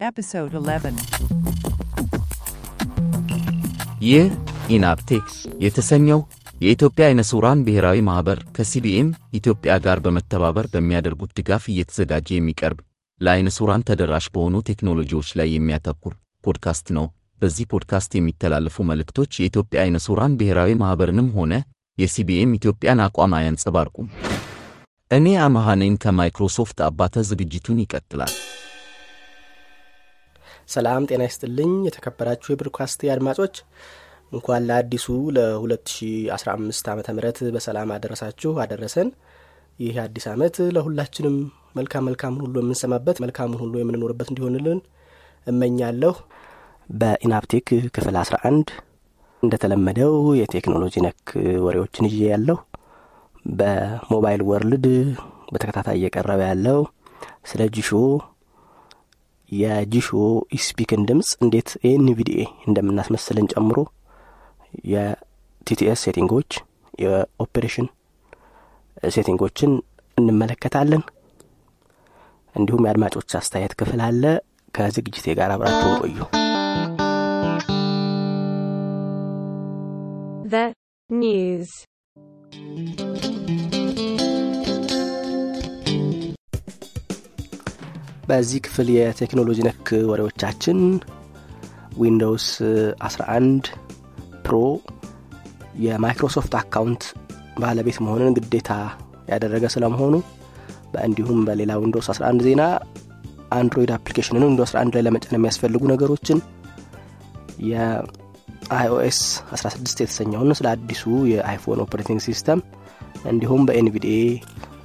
Episode 11 ይህ ኢናብ ቴክ የተሰኘው የኢትዮጵያ አይነ ሥውራን ብሔራዊ ማኅበር ከሲቢኤም ኢትዮጵያ ጋር በመተባበር በሚያደርጉት ድጋፍ እየተዘጋጀ የሚቀርብ ለአይነ ሥውራን ተደራሽ በሆኑ ቴክኖሎጂዎች ላይ የሚያተኩር ፖድካስት ነው። በዚህ ፖድካስት የሚተላለፉ መልእክቶች የኢትዮጵያ አይነ ሥውራን ብሔራዊ ማኅበርንም ሆነ የሲቢኤም ኢትዮጵያን አቋም አያንጸባርቁም። እኔ አመሃኔን ከማይክሮሶፍት አባተ ዝግጅቱን ይቀጥላል። ሰላም ጤና ይስጥልኝ የተከበራችሁ የብሮድካስት አድማጮች። እንኳን ለአዲሱ ለ2015 ዓ ም በሰላም አደረሳችሁ አደረሰን። ይህ አዲስ ዓመት ለሁላችንም መልካም መልካምን ሁሉ የምንሰማበት መልካምን ሁሉ የምንኖርበት እንዲሆንልን እመኛለሁ። በኢናብ ቴክ ክፍል 11 እንደተለመደው የቴክኖሎጂ ነክ ወሬዎችን ይዤ ያለሁ በ Mobile World በተከታታይ እየቀረበ ያለው ስለ ጂሺዎ የጂሺዎ eSpeak ን ድምፅ እንዴት NVDA እንደምናስመስልን ጨምሮ የቲቲኤስ ሴቲንጎች የኦፕሬሽን ሴቲንጎችን እንመለከታለን። እንዲሁም የአድማጮች አስተያየት ክፍል አለ። ከዝግጅቴ ጋር አብራችሁን ቆዩ። The በዚህ ክፍል የቴክኖሎጂ ነክ ወሬዎቻችን Windows 11 Pro የ Microsoft account ባለቤት መሆንን ግዴታ ያደረገ ስለመሆኑ እንዲሁም በሌላ Windows 11 ዜና Android application ን Windows 11 ላይ ለመጫን የሚያስፈልጉ ነገሮችን የ iOS 16 የተሰኘውን ስለ አዲሱ የ iPhone operating system እንዲሁም በ NVDA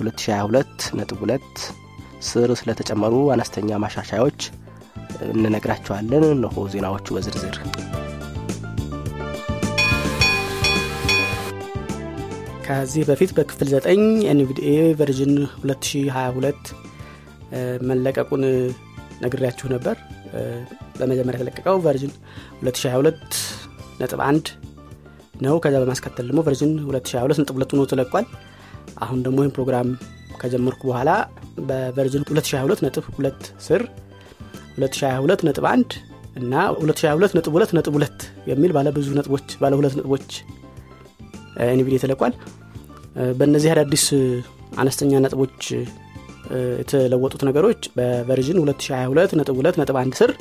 2022 ነጥብ 2 ስር ስለተጨመሩ አነስተኛ ማሻሻያዎች እንነግራችኋለን። እነሆ ዜናዎቹ በዝርዝር። ከዚህ በፊት በክፍል 9 NVDA version 2022 መለቀቁን ነግሬያችሁ ነበር። በመጀመሪያ የተለቀቀው version 2022 ነጥብ 1 ነው። ከዛ በማስከተል ደግሞ version 2022 ነጥብ 2 ነው ተለቋል። አሁን ደግሞ ይህን ፕሮግራም ከጀመርኩ በኋላ በ version 2022 ነጥብ 2 ስር 2022 ነጥብ 1 እና 2022 ነጥብ 2 ነጥብ 2 የሚል ባለ ብዙ ነጥቦች ባለ ሁለት ነጥቦች NVDA ተለቋል። በእነዚህ አዳዲስ አነስተኛ ነጥቦች የተለወጡት ነገሮች በ version 2022 ነጥብ 2 ነጥብ 1 ስር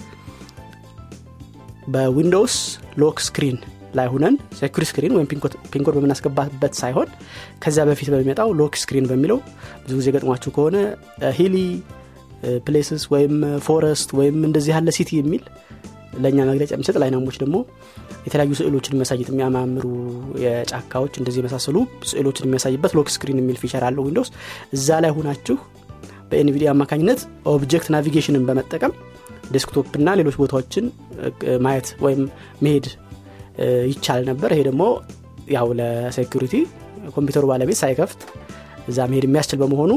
በ Windows lock screen ላይ ሁነን secure screen ወይም pin code በምናስገባበት ሳይሆን ከዚያ በፊት በሚመጣው lock screen በሚለው ብዙ ጊዜ ገጥሟችሁ ከሆነ hilly places ወይም forest ወይም እንደዚህ ያለ city የሚል ለእኛ መግለጫ የሚሰጥ ለዓይናሞች ደግሞ የተለያዩ ስዕሎችን የሚያሳይበት የሚያማምሩ የጫካዎች እንደዚህ የመሳሰሉ ስዕሎችን የሚያሳይበት lock screen የሚል feature አለው Windows። እዛ ላይ ሁናችሁ በ NVDA አማካኝነት object navigation ን በመጠቀም desktop እና ሌሎች ቦታዎችን ማየት ወይም መሄድ ይቻል ነበር። ይሄ ደግሞ ያው ለ security ኮምፒውተሩ ባለቤት ሳይከፍት እዛ መሄድ የሚያስችል በመሆኑ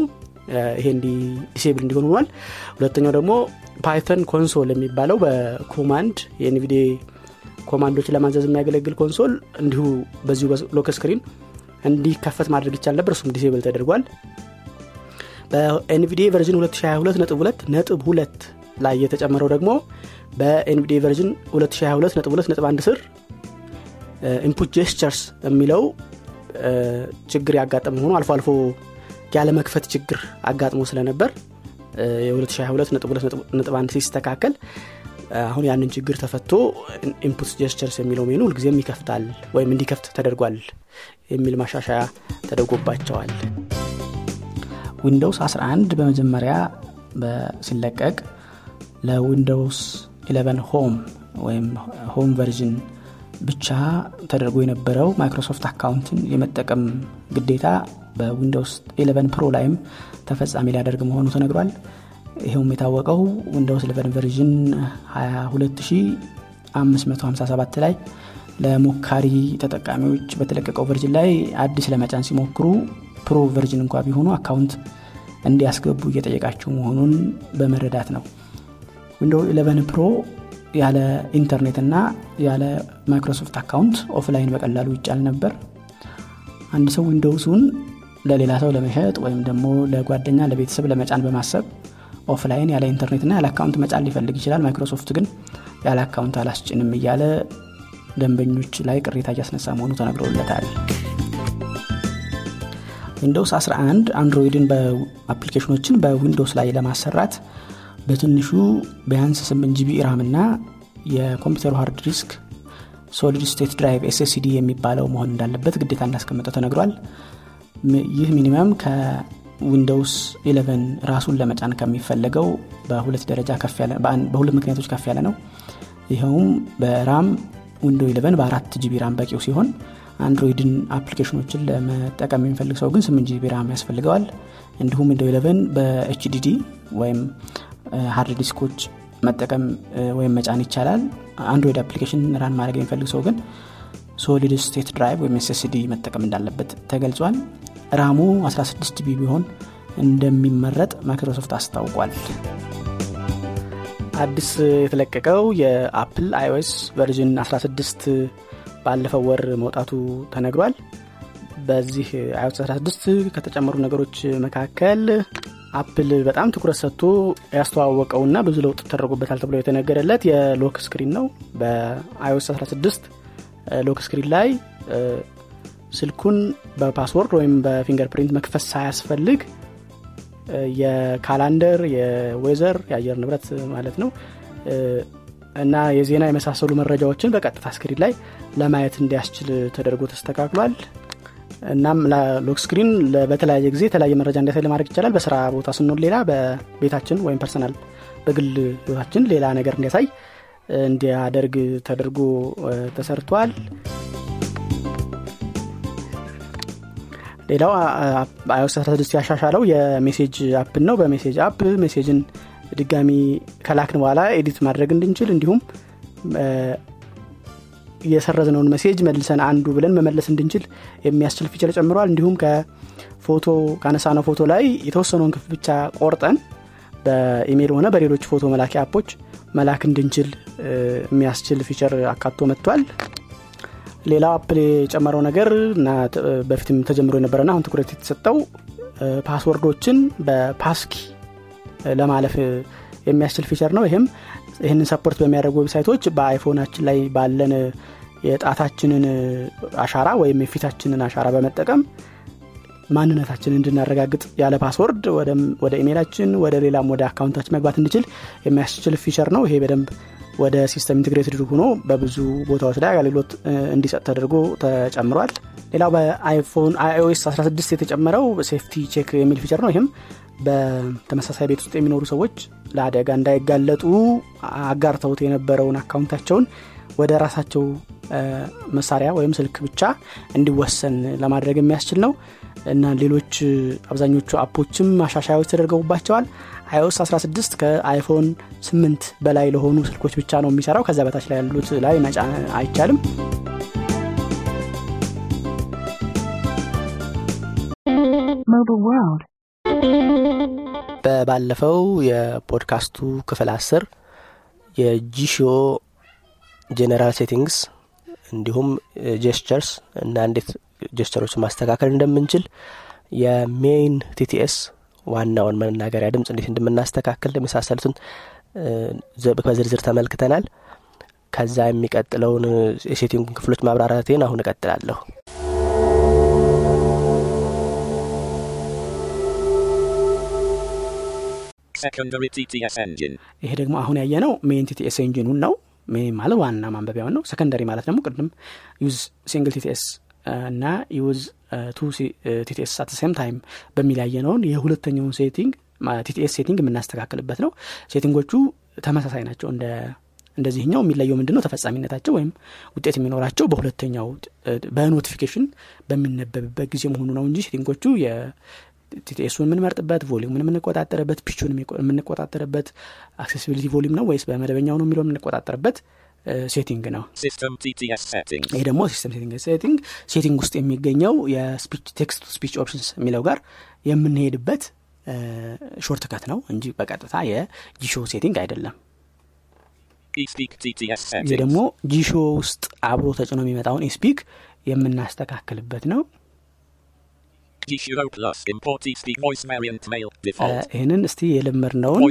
ይሄ እንዲ disable እንዲሆን ሆኗል። ሁለተኛው ደግሞ Python console የሚባለው በ command የ NVDA command ኦችን ለማዘዝ የሚያገለግል console እንዲሁ በዚሁ lock screen እንዲከፈት ማድረግ ይቻል ነበር። እሱም disable ተደርጓል። በ NVDA version 2022 ነጥብ 2 ነጥብ 2 ላይ የተጨመረው ደግሞ በ NVDA version 2022 ነጥብ 2 ነጥብ 1 ስር input gestures የሚለው ችግር ያጋጠመ ሆኖ አልፎ አልፎ ያለ መክፈት ችግር አጋጥሞ ስለነበር የ2022 ነጥብ 1 ሲስተካከል አሁን ያንን ችግር ተፈቶ input gestures የሚለው ሜኑ ሁልጊዜም ይከፍታል ወይም እንዲከፍት ተደርጓል የሚል ማሻሻያ ተደርጎባቸዋል። Windows 11 በመጀመሪያ ሲለቀቅ ለ Windows 11 Home ወይም home version ብቻ ተደርጎ የነበረው Microsoft account ን የመጠቀም ግዴታ በ Windows 11 Pro ላይም ተፈጻሚ ሊያደርግ መሆኑ ተነግሯል። ይኸውም የታወቀው Windows 11 version 22557 ላይ ለሞካሪ ተጠቃሚዎች በተለቀቀው version ላይ አዲስ ለመጫን ሲሞክሩ pro version እንኳ ቢሆኑ account እንዲያስገቡ እየጠየቃቸው መሆኑን በመረዳት ነው። Windows 11 Pro ያለ ኢንተርኔት እና ያለ Microsoft account offline በቀላሉ ይጫል ነበር። አንድ ሰው Windows ኡን ለሌላ ሰው ለመሸጥ ወይም ደግሞ ለጓደኛ ለቤተሰብ ለመጫን በማሰብ offline ያለ ኢንተርኔትና ያለ account መጫን ሊፈልግ ይችላል። ማይክሮሶፍት ግን ያለ account አላስጭንም እያለ ደንበኞች ላይ ቅሬታ እያስነሳ መሆኑ ተነግሮለታል። Windows 11 Android ን application ኦችን በ Windows ላይ ለማሰራት በትንሹ ቢያንስ 8 GB RAM እና የኮምፒውተሩ hard disk solid state drive SSD የሚባለው መሆን እንዳለበት ግዴታ እንዳስቀመጠው ተነግሯል። ይህ minimum ከዊንዶውስ 11 ራሱን ለመጫን ከሚፈለገው በሁለት ደረጃ በሁለት ምክንያቶች ከፍ ያለ ነው። ይኸውም በ RAM ዊንዶ 11 በአራት GB RAM በቂው ሲሆን አንድሮይድን application ኦችን ለመጠቀም የሚፈልግ ሰው ግን 8 GB RAM ያስፈልገዋል። እንዲሁም ዊንዶ 11 በ HDD ወይም hard disk ኦች መጠቀም ወይም መጫን ይቻላል። አንድሮይድ application run ማድረግ የሚፈልግ ሰው ግን solid state drive ወይም SSD መጠቀም እንዳለበት ተገልጿል። RAM ኡ 16 GB ቢሆን እንደሚመረጥ ማይክሮሶፍት አስታውቋል። አዲስ የተለቀቀው የአፕል አይኦኤስ version 16 ባለፈው ወር መውጣቱ ተነግሯል። በዚህ አይኦኤስ 16 ከተጨመሩ ነገሮች መካከል አፕል በጣም ትኩረት ሰጥቶ ያስተዋወቀውና ብዙ ለውጥ ተደርጎበታል ተብሎ የተነገረለት የ lock screen ነው። በአይኦስ 16 lock screen ላይ ስልኩን በ password ወይም በ fingerprint መክፈት ሳያስፈልግ የ calendar የ weather የአየር ንብረት ማለት ነው እና የዜና የመሳሰሉ መረጃዎችን በቀጥታ screen ላይ ለማየት እንዲያስችል ተደርጎ ተስተካክሏል እናም lock screen በተለያየ ጊዜ የተለያየ መረጃ እንዲያሳይ ለማድረግ ይቻላል። በስራ ቦታ ስንሆን ሌላ በቤታችን ወይም personal በግል ህይወታችን ሌላ ነገር እንዲያሳይ እንዲያደርግ ተደርጎ ተሰርቷል። ሌላው አይኦስ 16 ያሻሻለው የ message app ን ነው። በ message app message ን ድጋሚ ከላክን በኋላ edit ማድረግ እንድንችል እንዲሁም የሰረዝነውን message መልሰን undo ብለን መመለስ እንድንችል የሚያስችል feature ጨምሯል። እንዲሁም ከፎቶ ካነሳነው ፎቶ ላይ የተወሰነውን ክፍል ብቻ ቆርጠን በኢሜይል ሆነ በሌሎች ፎቶ መላኪያ app ኦች መላክ እንድንችል የሚያስችል feature አካቶ መጥቷል። ሌላው አፕል የጨመረው ነገር እና በፊትም ተጀምሮ የነበረና አሁን ትኩረት የተሰጠው password ኦችን በ passkey ለማለፍ የሚያስችል feature ነው። ይህም ይህንን support በሚያደርጉ website ኦች በአይፎናችን ላይ ባለን የጣታችንን አሻራ ወይም የፊታችንን አሻራ በመጠቀም ማንነታችንን እንድናረጋግጥ ያለ password ወደ ኢሜይላችን ወደ ሌላም ወደ account ኣችን መግባት እንድችል የሚያስችል feature ነው። ይሄ በደንብ ወደ system integrated ሆኖ በብዙ ቦታዎች ላይ አገልግሎት እንዲሰጥ ተደርጎ ተጨምሯል። ሌላው በአይፎን አይኦኤስ 16 የተጨመረው safety check የሚል feature ነው። ይህም በተመሳሳይ ቤት ውስጥ የሚኖሩ ሰዎች ለአደጋ እንዳይጋለጡ አጋርተውት የነበረውን account ኣቸውን ወደ ራሳቸው መሳሪያ ወይም ስልክ ብቻ እንዲወሰን ለማድረግ የሚያስችል ነው። እና ሌሎች አብዛኞቹ app ኦችም ማሻሻያዎች ተደርገውባቸዋል። አይኦስ 16 ከአይፎን 8 በላይ ለሆኑ ስልኮች ብቻ ነው የሚሰራው። ከዛ በታች ላይ ያሉት ላይ መጫን አይቻልም. በባለፈው የፖድካስቱ ክፍል አስር የጂሾ general settings እንዲሁም gestures እና እንዴት gesture ኦችን ማስተካከል እንደምንችል የ main TTS ዋናውን መናገሪያ ድምፅ እንዴት እንደምናስተካከል የመሳሰሉትን በዝርዝር ተመልክተናል። ከዛ የሚቀጥለውን የ setting ክፍሎች ማብራራቴን አሁን እቀጥላለሁ. ይሄ ደግሞ አሁን ያየነው main TTS engine ኡን ነው ማለት ዋና ማንበቢያውን ነው secondary ማለት ደግሞ ቅድም use single TTS እና use two TTS at same time በሚል ያየነውን የሁለተኛውን setting TTS setting የምናስተካክልበት ነው። setting ኦቹ ተመሳሳይ ናቸው። እንደ እንደዚህኛው የሚለየው ምንድነው? ተፈጻሚነታቸው ወይም ውጤት የሚኖራቸው በሁለተኛው በ notification በሚነበብበት ጊዜ መሆኑ ነው እንጂ setting ኦቹ TTS ኡን የምንመርጥበት volume ን የምንቆጣጠርበት ፒቹን የምንቆጣጠርበት accessibility volume ነው ወይስ በመደበኛው ነው የሚለው የምንቆጣጠርበት setting ነው System TTS settings. ይሄ ደግሞ system setting setting setting ውስጥ የሚገኘው የ speech text speech options የሚለው ጋር የምንሄድበት ሾርት ከት ነው እንጂ በቀጥታ የጂሾ ሴቲንግ አይደለም ይህ. ደግሞ ጂሾ ውስጥ አብሮ ተጭኖ የሚመጣውን ኤስፒክ የምናስተካክልበት ነው Gishiro Plus. Import speak voice variant male. Default. ይህንን እስቲ የለመድነውን.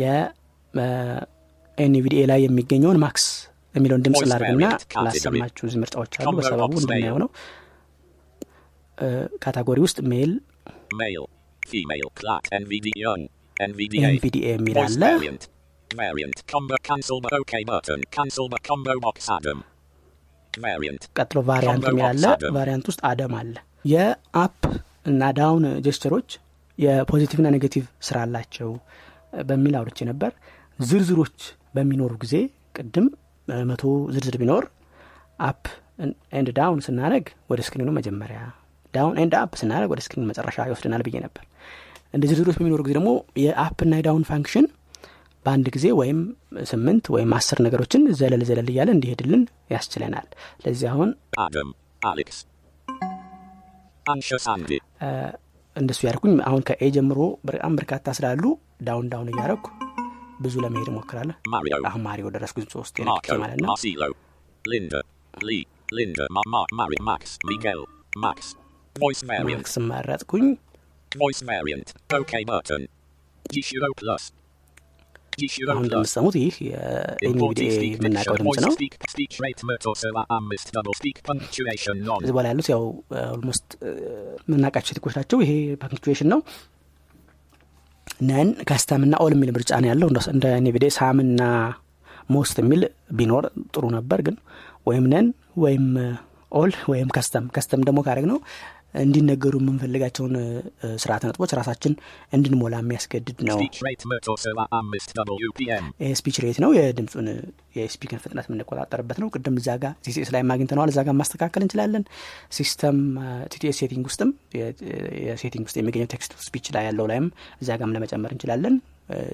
የኤንቪዲኤ ላይ የሚገኘውን ማክስ የሚለውን ድምፅ ላርግና. ላሰማችሁ እዚህ ምርጫዎች አሉ በሰበቡ እንደሚያው. ነው ካታጎሪ ውስጥ ሜል. ኤንቪዲኤ የሚል አለ variant. Variant. Combo cancel the OK button. Cancel the combo box Adam. Variant. ቀጥሎ ቫሪያንት የሚል አለ. ቫሪያንት ውስጥ አደም አለ የአፕ እና ዳውን ጀስቸሮች የፖዚቲቭና ኔጌቲቭ ስራ አላቸው በሚል አውርቼ ነበር ዝርዝሮች በሚኖሩ ጊዜ ቅድም መቶ ዝርዝር ቢኖር up and down ስናደረግ ወደ ስክሪኑ መጀመሪያ down and up ስናደረግ ወደ ስክሪኑ መጨረሻ ይወስደናል ብዬ ነበር እንደ ዝርዝሮች በሚኖሩ ጊዜ ደግሞ የ up እና የ down function በአንድ ጊዜ ወይም ስምንት ወይም አስር ነገሮችን ዘለል ዘለል እያለ እንዲሄድልን ያስችለናል ለዚህ አሁን Adam. እንደሱ ያደርኩኝ አሁን ከ A ጀምሮ በጣም በርካታ ስላሉ down down እያደረኩ ብዙ ለመሄድ እሞክራለሁ. አሁን ማሪዮ ደረስኩኝ ሶስት. ማለት ነው Marcelo. Linda. Lee. Linda. Ma- Mark. Mari. Max. Miguel. Max. Voice variant. ማክስ መረጥኩኝ Voice variant. OK button. Jieshuo Plus. አሁን. እንደምትሰሙት የ eSpeak የምናውቀው. ድምፅ ነው. እዚህ በኋላ ያሉት ያው almost የምናውቃቸው ቴክኒኮች ናቸው ይሄ punctuation ነው none custom እና all የሚል ምርጫ ነው ያለው እንደ- እንደ NVDA some እና most የሚል ቢኖር ጥሩ ነበር ግን ወይም none ወይም all ወይም custom custom ደግሞ ካደረግነው እንዲነገሩ የምንፈልጋቸውን እ፣ ስርዓተ ነጥቦች ራሳችን እንድንሞላ የሚያስገድድ ነው። speech rate ነው። የድምፁን የ eSpeak ን ፍጥነት የምንቆጣጠርበት ነው። ቅድም እዛ ጋ TTS ላይ አግኝተነዋል እዛ ጋር ማስተካከል እንችላለን። system TTS setting ውስጥም የ setting ውስጥ የሚገኘው text speech ላይ ያለው ላይም እዛ ጋም ለመጨመር እንችላለን።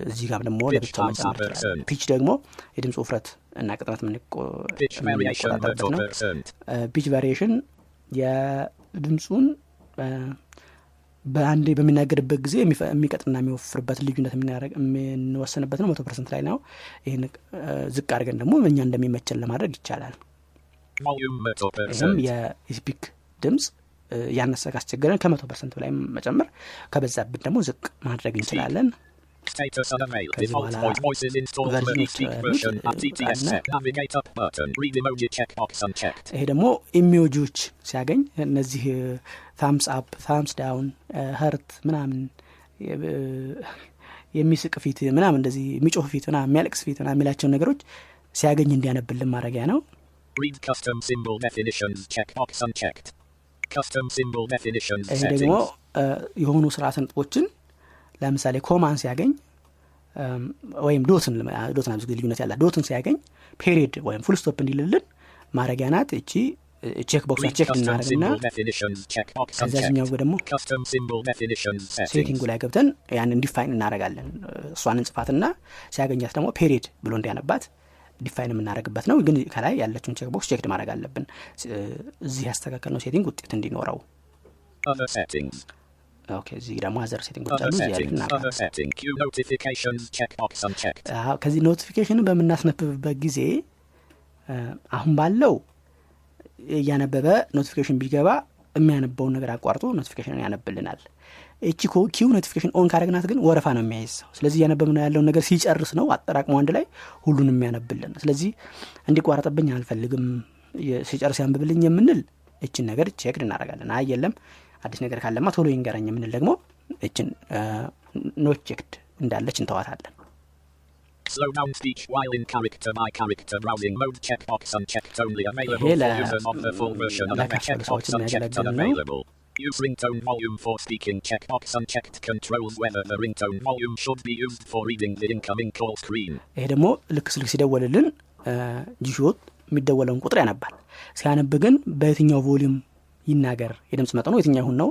እዚህ ጋም ደግሞ ለብቻው መጨመር 50%. እንችላለን። pitch ደግሞ የድምፁ ውፍረት እና ቅጥነት የምንቆጣጠርበት ነው። 100%. pitch variation የድምፁን እ፣ በአንዴ በሚናገርበት ጊዜ የሚቀጥና የሚወፍርበት ልዩነት የምንወስንበት ነው። መቶ percent ላይ ነው። ይህን ዝቅ አድርገን ደግሞ እኛ እንደሚመቸን ለማድረግ ይቻላል። ይህም 100%. የ eSpeak ድምፅ ያነሰ ካስቸገረን ከመቶ percent በላይ መጨመር ከበዛብን ደግሞ ዝቅ ማድረግ እንችላለን Status unavailable. ከዚህ Default በኋላ voice voices installed. version speak version. TTS. Navigate up button. Read emoji checkbox unchecked. ይሄ ደግሞ emoji ዎች ሲያገኝ እነዚህ thumbs up thumbs down heart ምናምን የሚስቅ ፊት ምናምን እንደዚህ የሚጮህ ፊት ምናምን የሚያለቅስ ፊት ምናምን የሚላቸውን ነገሮች ሲያገኝ እንዲያነብልን ማድረጊያ ነው Read custom symbol definitions. Checkbox unchecked. Custom symbol definitions ይሄ ደግሞ የሆኑ ስርዓት ነጥቦችን ለምሳሌ comma ን ሲያገኝ ወይም dot ን dot ን ብዙ ጊዜ ልዩነት ያላት dot ን ሲያገኝ period ወይም full stop እንዲልልን ማድረጊያ ናት። እቺ check box Read check እናደርግና unchecked. ደግሞ Custom symbol definitions setting ኡ. ላይ ገብተን ያን define እናደረጋለን እሷን እንጽፋትና ሲያገኛት ደግሞ period ብሎ እንዲያነባት define የምናደረግበት ነው። ግን ከላይ ያለችውን check box checked ማድረግ አለብን። እዚህ ያስተካከልነው setting ውጤት እንዲኖረው እዚህ ደግሞ other setting ኦች አሉ ከዚህ notification ን በምናስነብብበት ጊዜ አሁን ባለው እያነበበ notification ቢገባ የሚያነበውን ነገር አቋርጦ notification ን ያነብልናል። እቺ ኮ queue notification on ካደረግናት ግን ወረፋ ነው የሚያይዘው ስለዚህ እያነበብነው ያለውን ነገር ሲጨርስ ነው አጠራቅሞ አንድ ላይ ሁሉን የሚያነብልን። ስለዚህ እንዲቋረጥብኝ አልፈልግም ሲጨርስ ያንብብልኝ የምንል እችን ነገር checked እናደርጋለን አይ የለም አዲስ ነገር ካለ ቶሎ ይንገረኝ የምንል ደግሞ እችን not checked እንዳለች እንተዋታለን Slow down speech while in character by character browsing mode checkbox unchecked only available ይሄ for ለ- users of the full version of the ለከፈሉ checkbox ሰዎች የሚያገለግል ነው። unavailable. Use ringtone volume for speaking checkbox unchecked controls whether the ringtone volume should be used for reading the incoming call screen. ይሄ ደግሞ ልክ ስልክ ሲደወልልን Jieshuo የሚደወለውን ቁጥር ያነባል ሲያነብ ግን በየትኛው volume ይናገር። የድምፅ መጠኑ የትኛው ይሁን ነው?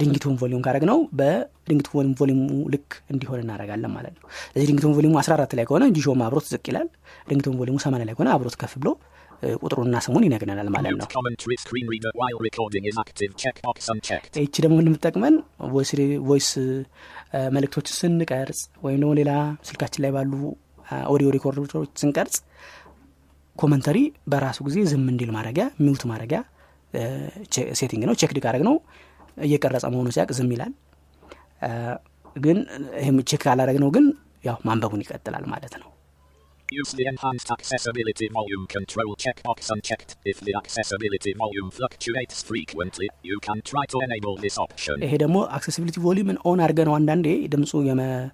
ringtone volume ካደረግነው በ ringtone volume ኡ ልክ እንዲሆን እናደረጋለን ማለት ነው። ስለዚህ ringtone volume ኡ 14 ላይ ከሆነ Jieshuo ም አብሮት ዝቅ ይላል። ringtone volume ኡ 8 ላይ ከሆነ አብሮት ከፍ ብሎ እ፣ ቁጥሩንና ስሙን ይነግረናል ማለት ነው. ይቺ ደግሞ እንደምትጠቅመን voice መልእክቶች ስንቀርጽ ወይም ደግሞ ሌላ ስልካችን ላይ ባሉ audio record ኦች ስንቀርጽ commentary በራሱ ጊዜ ዝም እንዲል ማድረጊያ mute ማድረጊያ setting ነው። check ካረግነው እየቀረጸ መሆኑ ሲያቅ ዝም ይላል። ግን ይህም check ካላደረግነው ግን ያው ማንበቡን ይቀጥላል ማለት ነው። Use the enhanced accessibility volume control checkbox unchecked. If the accessibility volume fluctuates frequently, you can try to enable this option. ይሄ ደግሞ accessibility volume ን on አድርገነው አንዳንዴ ድምፁ የመ-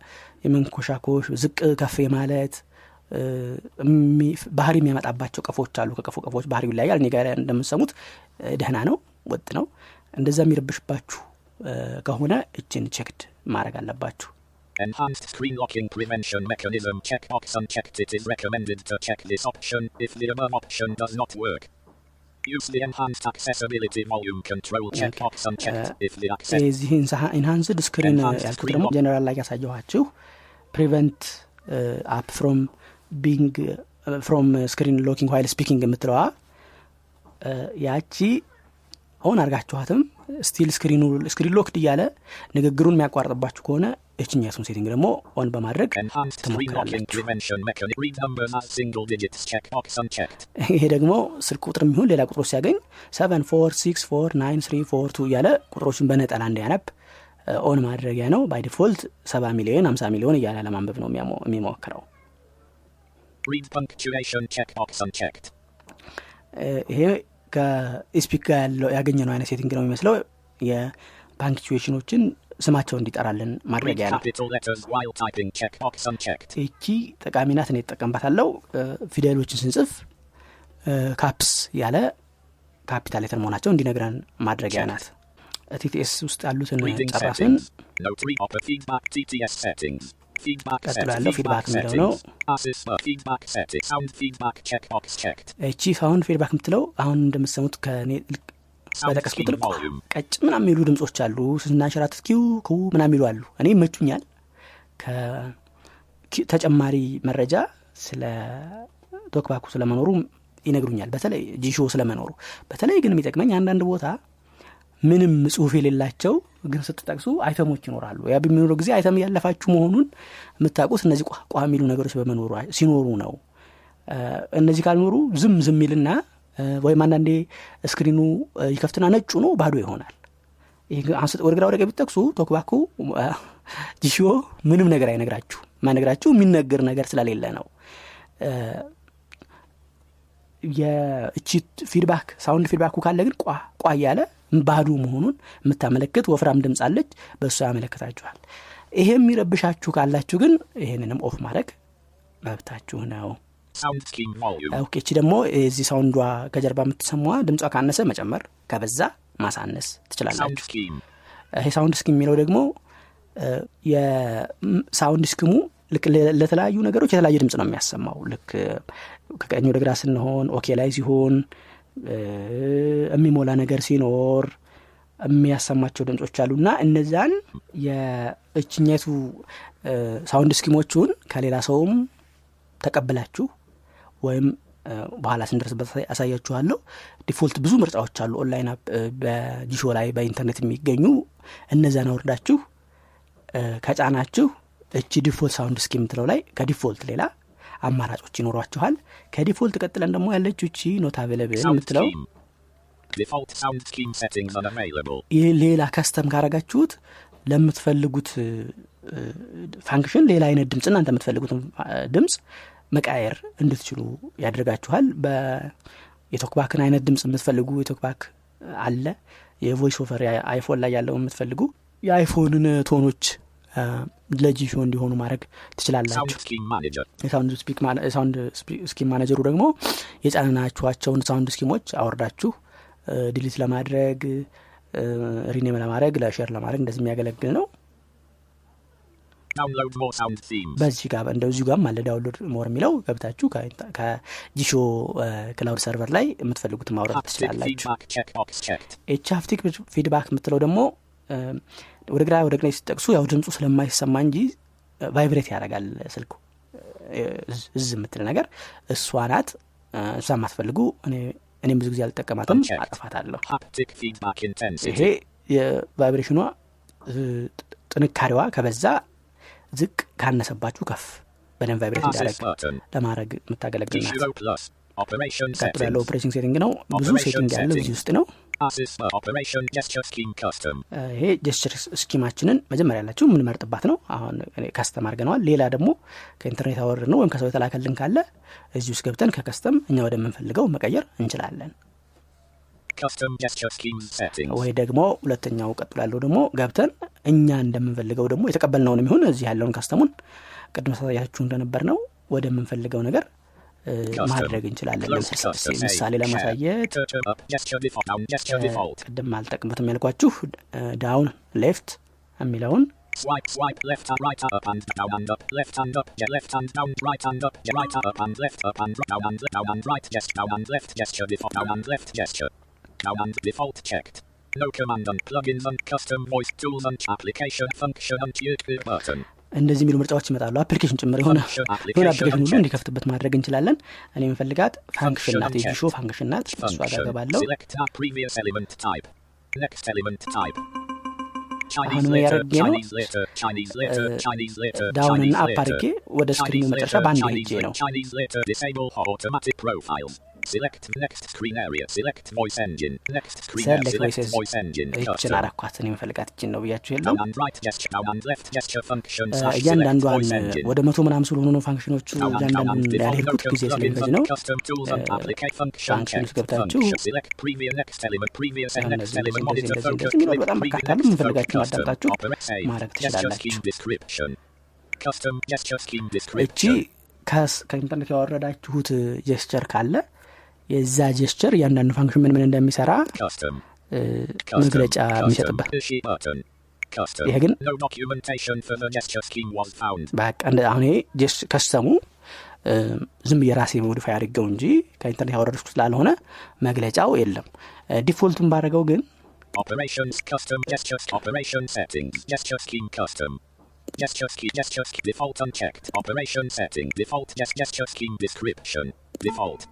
የመንኮሻኮሽ ዝቅ ከፍ የሚ- ባህሪ የሚያመጣባቸው ቀፎች አሉ። ከቀፎ ቀፎ ባህሪው ይለያል እኔ ጋር እንደምሰሙት ደህና ነው ወጥ ነው እንደዛ የሚረብሽባችሁ ከሆነ እችን ቼክድ ማድረግ አለባችሁ Enhanced screen locking prevention mechanism checkbox unchecked. It is recommended to check this option if the above option does not work. Use the enhanced accessibility volume control checkbox unchecked if the access የዚህ ኢንሃንስድ ስክሪን ያልኩት ደግሞ. ጀነራል ላይ ያሳየኋችሁ ፕሪቨንት አፕ ፍሮም ቢንግ ፍሮም ስክሪን ሎኪንግ ዋይል ስፒኪንግ የምትለዋ ያቺ አሁን አርጋችኋትም still ስክሪኑ screen locked እያለ ንግግሩን የሚያቋርጥባችሁ ከሆነ እችኛቱን setting ደግሞ on በማድረግ. ይሄ ደግሞ ስልክ ቁጥር የሚሆን ሌላ ቁጥሮች ሲያገኝ seven four six four nine three four two እያለ ቁጥሮችን በነጠላ እንዲያነብ on ማድረጊያ ነው by default ሰባ ሚሊዮን ሀምሳ ሚሊዮን እያለ ለማንበብ ነው የሚሞክረው punctuation checkbox unchecked. እ፣ ይሄ ከ eSpeak ጋር ያለው ያገኘነው አይነት setting ነው የሚመስለው። የ punctuation ኦችን ስማቸው እንዲጠራልን ማድረጊያ ነው. ይቺ ጠቃሚ ናት እኔ እጠቀምባታለሁ። እ፣ ፊደሎችን ስንጽፍ caps ያለ capital letter መሆናቸው እንዲነግረን ማድረጊያ ናት። TTS ውስጥ ያሉትን Reading ቀጥሎ feedback የሚለው ነው።. እቺ sound feedback የምትለው አሁን እንደምትሰሙት ከኔ ልክ Sound በጠቀስ scheme ቁጥር volume. ቀጭ ምናምን የሚሉ ድምጾች አሉ ስናሸራትት ኪው ክው ምናምን የሚሉ አሉ እኔ ይመቹኛል ከ- ተጨማሪ መረጃ ስለ ቶክባኩ ስለመኖሩ ይነግሩኛል በተለይ ጂሾ ስለመኖሩ በተለይ ግን የሚጠቅመኝ አንዳንድ ቦታ ምንም ጽሁፍ የሌላቸው ግን ስትጠቅሱ item ኦች ይኖራሉ። ያ በሚኖረው ጊዜ item ያለፋችሁ መሆኑን የምታውቁት እነዚህ ቋ የሚሉ ነገሮች በመኖሩ ሲኖሩ ነው። እነዚህ ካልኖሩ ዝም ዝም ይልና ወይም አንዳንዴ ስክሪኑ ይከፍትና ነጩ ነው ባዶ ይሆናል። ወደ ግራ ወደ ቶክባኩ ጂሾ ምንም ነገር አይነግራችሁ ማይነግራችሁ የሚነገር ነገር ስለሌለ ነው። የእቺ feedback sound feedback ኡ ካለ ግን ቋ ቋ እያለ ባዶ መሆኑን የምታመለክት ወፍራም ድምፅ አለች በእሱ ያመለክታችኋል ይሄ የሚረብሻችሁ ካላችሁ ግን ይህንንም off ማድረግ መብታችሁ ነው. OK ደግሞ የዚህ sound ዷ ከጀርባ የምትሰማዋ ድምጿ ካነሰ መጨመር ከበዛ ማሳነስ ትችላላችሁ. ይሄ sound scheme የሚለው ደግሞ የ sound scheme ኡ ልክ ለተለያዩ ነገሮች የተለያየ ድምፅ ነው የሚያሰማው ልክ ከቀኝ ወደ ግራ ስንሆን OK ላይ ሲሆን የሚሞላ ነገር ሲኖር የሚያሰማቸው ድምጾች አሉ። እና እነዛን የእችኘቱ እ፣ sound scheme ኦቹን ከሌላ ሰውም ተቀብላችሁ ወይም በኋላ ስንደርስበት ያሳያችኋለሁ default ብዙ ምርጫዎች አሉ። online app በጂሾ ላይ በኢንተርኔት የሚገኙ እነዛን አውርዳችሁ ከጫናችሁ እቺ default sound scheme የምትለው ላይ ከ default ሌላ አማራጮች ይኖሯችኋል። ከ default ቀጥለን ደግሞ ያለችው እቺ not available የምትለው. ይህ ሌላ custom ካረጋችሁት ለምትፈልጉት function ሌላ አይነት ድምፅ እናንተ የምትፈልጉትን ድምፅ መቀየር እንድትችሉ ያደርጋችኋል። የቶክባክን አይነት ድምፅ የምትፈልጉ የቶክባክ አለ። የቮይስ ኦቨር አይፎን ላይ ያለው የምትፈልጉ የአይፎንን tone ኦች አ፣ ለጂሾ እንዲሆኑ ማድረግ ትችላላችሁ ስፒ- scheme manager ኡ ደግሞ የጫናችኋቸውን sound scheme ኦች አወርዳችሁ እ፣ delete ለማድረግ rename ለማድረግ ለ share ለማድረግ እንደዚህ የሚያገለግል ነው. በዚህ ጋር እንደዚሁ ጋርም አለ download more የሚለው ገብታችሁ ከጂሾ cloud server ላይ የምትፈልጉትን ማውረድ ትችላላችሁ feedback checkbox checked. እቺ haptic feedback የምትለው ደግሞ ወደ ግራ ወደ ቀኝ ሲጠቅሱ ያው ድምፁ ስለማይሰማ እንጂ vibrate ያደርጋል ስልኩ እዝ- የምትል ነገር እሷ ናት እሷ የማትፈልጉ እኔ- እኔም ብዙ ጊዜ አልጠቀማትም feedback ይሄ. የ vibration ኗ ጥንካሬዋ ከበዛ ዝቅ ካነሰባችሁ ከፍ በደንብ vibrate button. ለማድረግ የምታገለግል ናት ያለው. operation setting ነው ብዙ setting ያለው settings. እዚህ ውስጥ ነው Operation gesture scheme custom. እ፣ ይሄ gesture scheme ኣችንን መጀመሪያ ያላችሁ የምንመርጥባት ነው አሁን custom አድርገነዋል ሌላ ደግሞ ከኢንተርኔት አወርድ ነው ወይም ከሰው የተላከልን ካለ እዚህ ውስጥ ገብተን ከ custom እኛ ወደምንፈልገው መቀየር እንችላለን. ወይ ደግሞ ሁለተኛው ቀጥሎ ያለው ደግሞ ገብተን እኛ እንደምንፈልገው ደግሞ የተቀበልነውን የሚሆን እዚህ ያለውን custom ኡን ቅድም ሳያችሁ እንደነበር ነው ወደምንፈልገው ነገር. ማድረግ እንችላለን ለምሳሌ. ምሳሌ ለማሳየት. ቅድም አልጠቅምበትም ያልኳችሁ down left የሚለውን Swipe, swipe, left and right up and down and up, left and up, yeah, left and down, right and up, yeah, right up and left up and down and down and right gesture, down and left gesture, default, down and left gesture, down and default checked. No command and plugins and custom voice tools and application function and YouTube button. እንደዚህ የሚሉ ምርጫዎች ይመጣሉ አፕሊኬሽን ጭምር የሆነ አፕሊኬሽን ሁሉ. እንዲከፍትበት ማድረግ እንችላለን እኔ የምፈልጋት ፋንክሽን ናት የጂሾ ፋንክሽን ናት እሷ ጋር ያደረጌ ነው Chinese letter, Chinese letter, Chinese letter, ዳውን እና Chinese አፕ አድርጌ. ወደ ስክሪኑ መጨረሻ በአንድ ሄጄ ነው Select next screen area. Select voice engine. Next screen area. Select voice engine. ይችን Custom. አረኳት እኔ የምፈልጋት ይችን ነው ብያችሁ የለም እያንዳንዷን. ወደ መቶ ምናምን ስለሆኑ ነው function ኦቹ እያንዳንዱን ያልሄድኩት ጊዜ ስለሚፈጅ ነው function ውስጥ. ገብታችሁ የሚለው በጣም በርካታ. Custom. አዳምጣችሁ. ማድረግ ትችላላችሁ እቺ ከኢንተርኔት ያወረዳችሁት gesture ካለ የዛ gesture እያንዳንዱ function ምን ምን እንደሚሰራ. መግለጫ. የሚሰጥበት. ይሄ ግን. በቃ አሁን custom ኡ እ፣ ዝም ብዬ ራሴ modify አድርገው እንጂ ከኢንተርኔት ያወረድኩት ስላልሆነ መግለጫው የለም default ኡን ባደረገው ግን Operations custom gesture operation settings gesture scheme custom gesture scheme gesture scheme default unchecked operation setting default gest- gesture scheme description default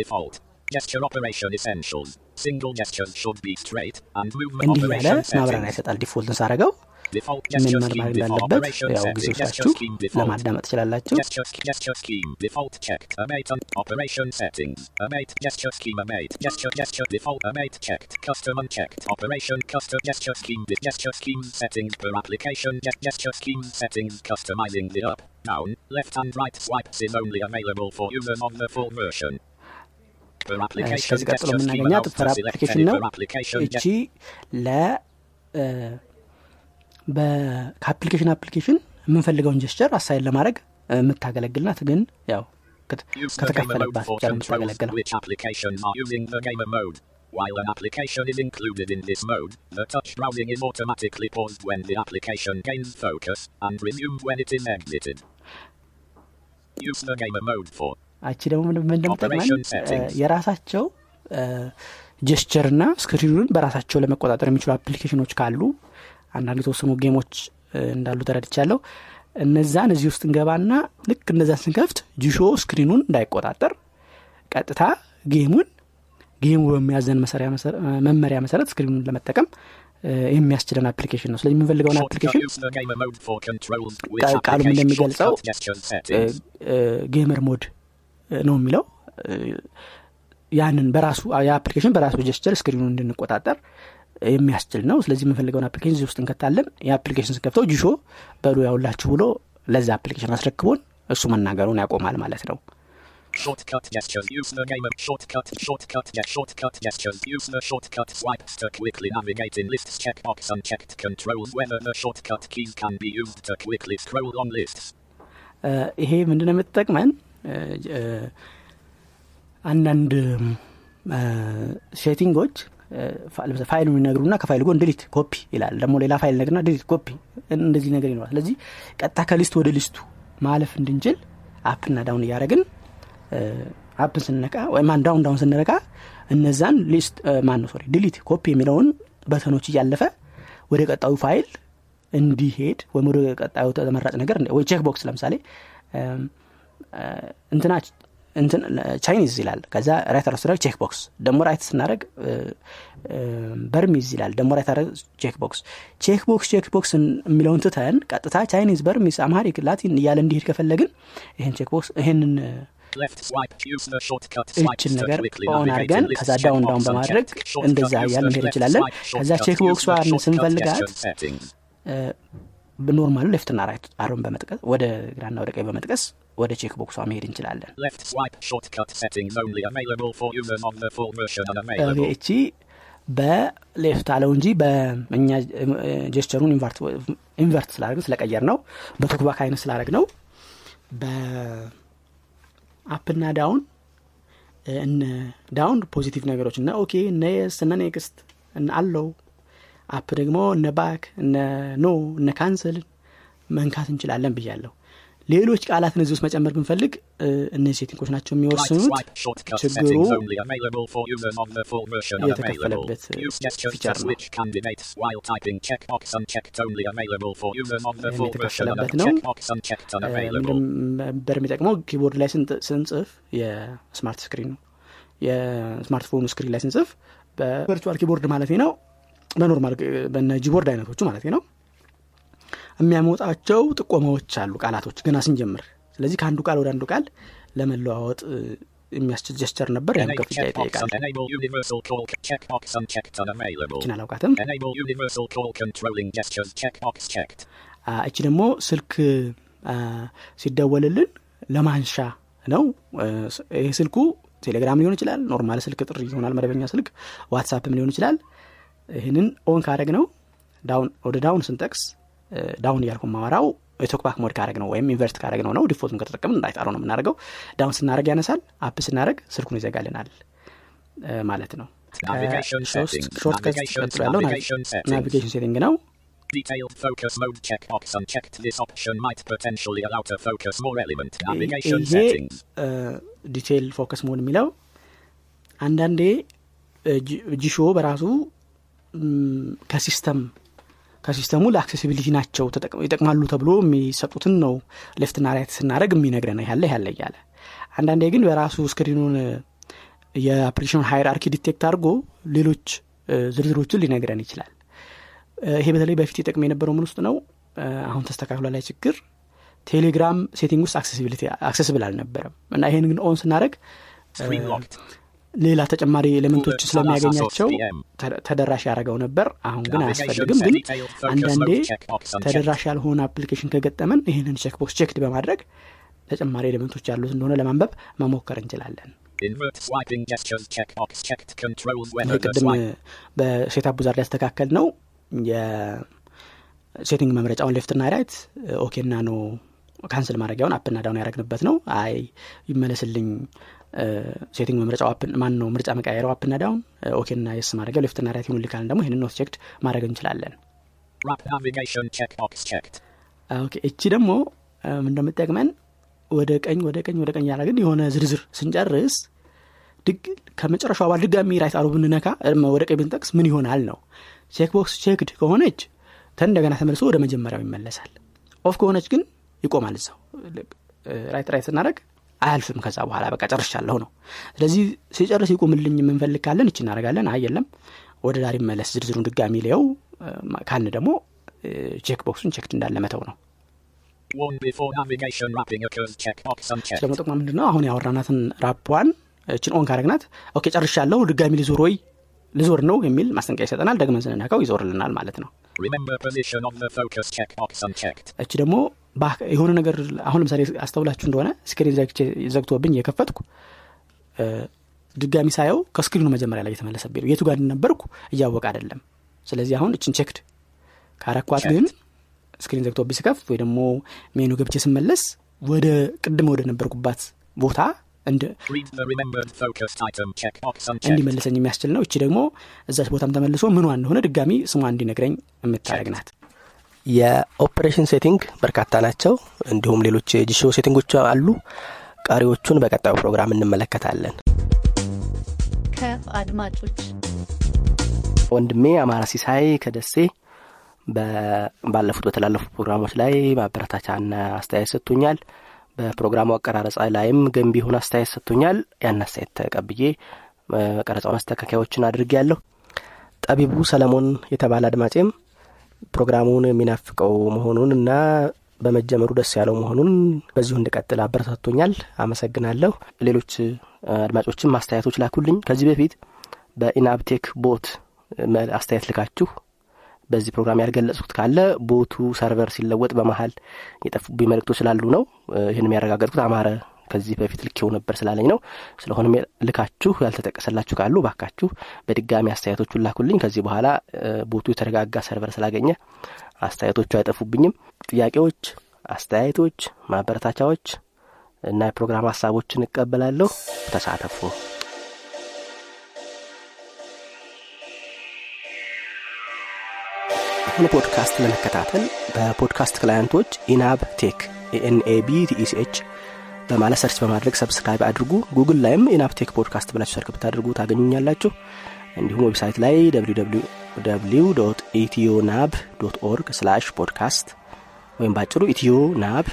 default gesture operation essentials single gestures should be straight and movement እንዲህ ያለ operation ማብራሪያ settings ይሰጣል ዲፎልትን ሳረገው default ምን gesture መርማር scheme default እንዳለበት operation ያው ጊዜ setting ወስዳችሁ gesture scheme default ለማዳመጥ ትችላላችሁ Gesture, sch- gesture scheme, default checked, amate on operation settings, amate gesture scheme, amate gesture, gesture, default, amate checked, custom unchecked, operation, custom gesture scheme, dis- gesture scheme settings per application, gest- gesture scheme settings, customizing the up, down, left and right swipes is only available for users of the full version. ከዚህ ቀጥሎ የምናገኛት ፐር አፕሊኬሽን ነው እቺ ለ ከአፕሊኬሽን አፕሊኬሽን የምንፈልገውን ጀስቸር አሳይን ለማድረግ እ፣ የምታገለግልናት ግን ያው ከተከፈለባት for ብቻ ነው controls የምታገለግለው which applications are using the gamer mode. While an application is included in this mode, the touch browsing is automatically paused when the application gains focus and resumed when it is exited. Use the gamer mode for እቺ ደግሞ ምን እንደምጠቅመን. የራሳቸው gesture እና ስክሪኑን በራሳቸው ለመቆጣጠር የሚችሉ application ኦች ካሉ አንዳንድ የተወሰኑ game ኦች እንዳሉ ተረድቻለሁ እነዛን እዚህ ውስጥ እንገባና ልክ እነዛን ስንከፍት ጂሾ ስክሪኑን እንዳይቆጣጠር ቀጥታ game ኡን game ኡ በሚያዘን መመሪያ መሰረት ስክሪኑን ለመጠቀም የሚያስችለን application ነው ስለዚህ የምንፈልገውን. application ቃሉም እንደሚገልጸው. gamer mode ነው የሚለው ያንን በራሱ የ application በራሱ gesture screen ኡን እንድንቆጣጠር የሚያስችል ነው ስለዚህ የምንፈልገውን application እዚህ ውስጥ እንከታለን የ application ስንከፍተው ጂሾ በሉ ያውላችሁ ብሎ ለዛ application አስረክቦን እሱ መናገሩን ያቆማል ማለት ነው Shortcut gestures. Use the gamer shortcut. Shortcut gest. Shortcut gestures. Use the shortcut swipes to quickly navigate in lists. Checkbox unchecked. Controls whether the shortcut keys can be used to quickly scroll on lists. እ፣ ይሄ ምንድነው የምትጠቅመን አንዳንድ setting ኦች ፋይሉን ይነግሩና ከፋይል ጎን delete copy ይላል። ደግሞ ሌላ ፋይል ነግርና delete copy እንደዚህ ነገር ይኖራል። ስለዚህ ቀጥታ ከ list ወደ list ኡ ማለፍ እንድንችል up ና down እያደረግን up ን ስንነካ ወይም down down ስንነካ እነዛን list ማን ነው sorry delete copy የሚለውን button ኦች እያለፈ ወደ ቀጣዩ ፋይል እንዲሄድ ወይም ወደ ቀጣዩ ተመራጭ ነገር ወይ check box ለምሳሌ እንትና Chinese ይላል። ከዛ right arrow ስናደረግ check box ደግሞ right ስናደረግ Burmese ይላል። ደግሞ right አረግ check box check box check box የሚለውን ትተን ቀጥታ Chinese Burmese Amharic Latin እያለ እንዲሄድ ከፈለግን ይህን check box ይህንን እችን ነገር on አድርገን ከዛ down down በማድረግ እንደዛ the መሄድ እንችላለን። ከዛ. check box ኧዋን ስንፈልጋት በኖርማሉ ሌፍትና ራይት አሮን በመጥቀስ ወደ ግራና ወደ ቀኝ በመጥቀስ ወደ check box ኧዋ መሄድ እንችላለን. እቺ በ left አለው እንጂ በእኛ gesture ኡን invert ስላደረግን ስለቀየር ነው በ TalkBack አይነት ስላደረግ ነው በ up ና down down positive ነገሮች እነ okay እነ yes እነ next እነ allow up ደግሞ እነ back እነ no እነ cancel መንካት እንችላለን ብያለሁ ሌሎች ቃላትን እዚህ ውስጥ መጨመር ብንፈልግ እነዚህ setting ኦች ናቸው የሚወስኑት ችግሩ. የተከፈለበት feature ነው የተከፈለበት የሚጠቅመው keyboard ላይ ስንጽፍ የ smart screen ነው የ smartphone ኡ screen ላይ ስንጽፍ በ virtual keyboard ማለት ነው በ normal በነ Gboard አይነቶቹ ማለት ነው። የሚያመጣቸው ጥቆማዎች አሉ ቃላቶች ገና ስንጀምር። ስለዚህ ከአንዱ ቃል ወደ አንዱ ቃል ለመለዋወጥ የሚያስችል gesture ነበር። ያን ክፍያ ይጠይቃል። ደግሞ ስልክ ሲደወልልን ለማንሻ ነው። ይህ ስልኩ ቴሌግራም ሊሆን ይችላል normal ስልክ ጥሪ ይሆናል መደበኛ ስልክ። WhatsApp ም ሊሆን ይችላል ይህንን on ካደረግ ነው down ወደ down ስንጠቅስ down እያልኩ ማወራው የ TalkBack mode ካደረግ ነው ወይም invert ካደረግ ነው ነው default ኡን ከተጠቀምን እንዳይጠራው ነው የምናደርገው down ስናደረግ ያነሳል up ስናደረግ ስልኩን ይዘጋልናል ማለት ነው. shortcut ቀጥሎ ያለው. navigation setting ነው Detailed focus mode checkbox unchecked. This option might potentially allow to focus more element. ይሄ Navigation settings. Detail focus mode የሚለው አንዳንዴ ጂሾ በራሱ ከሲስተም ከሲስተሙ ለአክሴሲቢሊቲ ናቸው ይጠቅማሉ ተብሎ የሚሰጡትን ነው left ና right ስናደረግ የሚነግረን ያለ ያለ። እያለ አንዳንዴ ግን በራሱ screen ኡን የ application hierarchy detect አድርጎ ሌሎች ዝርዝሮችን ሊነግረን ይችላል። ይሄ በተለይ በፊት ይጠቅም የነበረው ምን ውስጥ ነው? አሁን ተስተካክሏል ላይ ችግር ቴሌግራም setting ውስጥ accessible አልነበረም። እና ይሄን ግን on ስናደረግ. ሌላ ተጨማሪ element ኦች ስለሚያገኛቸው ተደራሽ ያደረገው ነበር። አሁን ግን አያስፈልግም። ግን አንዳንዴ. ተደራሽ ያልሆነ application ከገጠመን ይህንን checkbox checked በማድረግ ተጨማሪ element ኦች ያሉት እንደሆነ ለማንበብ መሞከር እንችላለን። ቅድም swipe. በ setup wizard ላይ ያስተካከል ነው የሴቲንግ መምረጫውን ሌፍትና ራይት ኦኬና ኖ ካንስል ማድረጊያውን አፕና ዳውን ያደረግንበት ነው። አይ ይመለስልኝ። setting መምረጫው ማን ነው ምርጫ መቀያየረው up ና down? okay ና yes ማድረጊያው left ና right ይሁንልን ካልን ደግሞ ይህንን not checked ማድረግ እንችላለን። እቺ ደግሞ እንደምጠቅመን ወደ ቀኝ ወደ ቀኝ ወደ ቀኝ ያደረግን የሆነ ዝርዝር ስንጨርስ ድግ ከመጨረሻው አባል ድጋሚ right arrow ብንነካ ወደ ቀኝ ብንጠቅስ ምን ይሆናል ነው። check box checked ከሆነች ተ እንደገና ተመልሶ ወደ መጀመሪያው ይመለሳል። off ከሆነች ግን ይቆማል እዛው። right right ስናደረግ አያልፍም ከዛ በኋላ በቃ ጨርሻለሁ ነው። ስለዚህ ሲጨርስ ይቁምልኝ የምንፈልግ ካለን እች እናደረጋለን አይ የለም ወደ ዳር ይመለስ። ዝርዝሩን ድጋሚ ሊየው ካልን ደግሞ check box ኡን checked እንዳለ መተው ነው. ደግሞ ጥቅማ ምንድን ነው? አሁን ያወራናትን wrap ዋን እችን on ካረግናት okay ጨርሻለሁ ድጋሚ ልዞር ወይ? ልዞር ነው የሚል ማስጠንቀቂያ ይሰጠናል። ደግመን ስንነካው ይዞርልናል ማለት ነው። Remember position of the focus checkbox unchecked. እች ደግሞ የሆነ ነገር አሁን ለምሳሌ አስተውላችሁ እንደሆነ screen ዘግቶብኝ የከፈትኩ ድጋሚ ሳየው ከ screen ኡ መጀመሪያ ላይ የተመለሰብኝ ነው የቱ ጋር እንደነበርኩ እያወቀ አይደለም። ስለዚህ አሁን እችን checked ካረኳት ግን screen ዘግቶብኝ ስከፍት ወይ ደግሞ ሜኑ ገብቼ ስመለስ ወደ ቅድም ወደ ነበርኩባት ቦታ. እንዲመልሰኝ የሚያስችል ነው። እቺ ደግሞ እዛች ቦታም ተመልሶ ምኗ እንደሆነ ድጋሚ ስሟ እንዲነግረኝ የምታደረግ ናት የ operation setting በርካታ ናቸው። እንዲሁም ሌሎች የጂሾ setting ኦች አሉ። ቀሪዎቹን በቀጣዩ ፕሮግራም እንመለከታለን። ከአድማጮች ወንድሜ አማራ ሲሳይ ከደሴ ባለፉት በተላለፉ ፕሮግራሞች ላይ ማበረታቻና አስተያየት ሰጥቶኛል። በፕሮግራሙ አቀራረጻ ላይም ገንቢ የሆነ አስተያየት ሰጥቶኛል። ያን አስተያየት ተቀብዬ ቀረጻው ማስተካከያዎችን አድርጌ ያለሁ ጠቢቡ ሰለሞን የተባለ አድማጬም ፕሮግራሙን የሚናፍቀው መሆኑን እና በመጀመሩ ደስ ያለው መሆኑን በዚሁ እንድቀጥል አበረታቶኛል። አመሰግናለሁ። ሌሎች አድማጮችም አስተያየቶች ላኩልኝ። ከዚህ በፊት በኢናብቴክ bot አስተያየት ልካችሁ በዚህ ፕሮግራም ያልገለጽኩት ካለ bot ኡ server ሲለወጥ በመሀል የጠፉብኝ መልእክቶች ስላሉ ነው። ይህን ያረጋገጥኩት አማረ ከዚህ በፊት ልኬው ነበር ስላለኝ ነው። ስለሆነም ልካችሁ ያልተጠቀሰላችሁ ካሉ ባካችሁ በድጋሚ አስተያየቶቹን ላኩልኝ። ከዚህ በኋላ bot ኡ የተረጋጋ server ስላገኘ አስተያየቶቹ አይጠፉብኝም። ጥያቄዎች፣ አስተያየቶች፣ ማበረታቻዎች እና የፕሮግራም ሀሳቦችን እቀበላለሁ። ተሳተፉ። ይህን ፖድካስት ለመከታተል በ podcast client ኦች ኢናብ ቴክ ኤንኤቢ ቲኢሲኤች በማለት search በማድረግ subscribe አድርጉ። ጉግል ላይም ኢናፕቴክ ፖድካስት ብላችሁ search ብታደርጉ ታገኙኛላችሁ። እንዲሁም website ላይ www ኢትዮ ናብ dot org slash podcast ወይም ባጭሩ ኢትዮ ናብ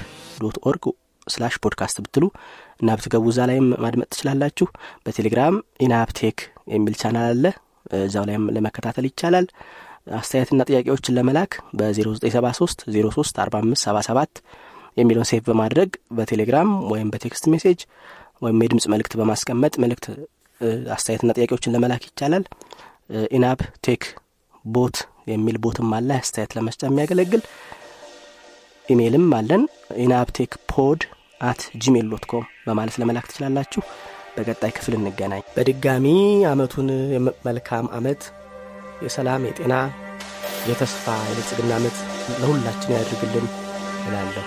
org slash podcast ብትሉ እና ብትገቡ እዛ ላይም ማድመጥ ትችላላችሁ። በቴሌግራም ኢናብቴክ የሚል ቻናል አለ። እዛው ላይም ለመከታተል ይቻላል። አስተያየትና ጥያቄዎችን ለመላክ በ0973 03 45 77 የሚለውን save በማድረግ በቴሌግራም ወይም በ text message ወይም የድምፅ መልእክት በማስቀመጥ መልእክት አስተያየትና ጥያቄዎችን ለመላክ ይቻላል። ኢናብ ቴክ bot የሚል bot ም አለ አስተያየት ለመስጫ የሚያገለግል ኢሜይልም አለን። ኢናብ ቴክ pod at Gmail dot com በማለት ለመላክ ትችላላችሁ። በቀጣይ ክፍል እንገናኝ። በድጋሚ አመቱን መልካም አመት የሰላም የጤና የተስፋ የብልጽግና አመት ለሁላችን ያድርግልን እላለሁ።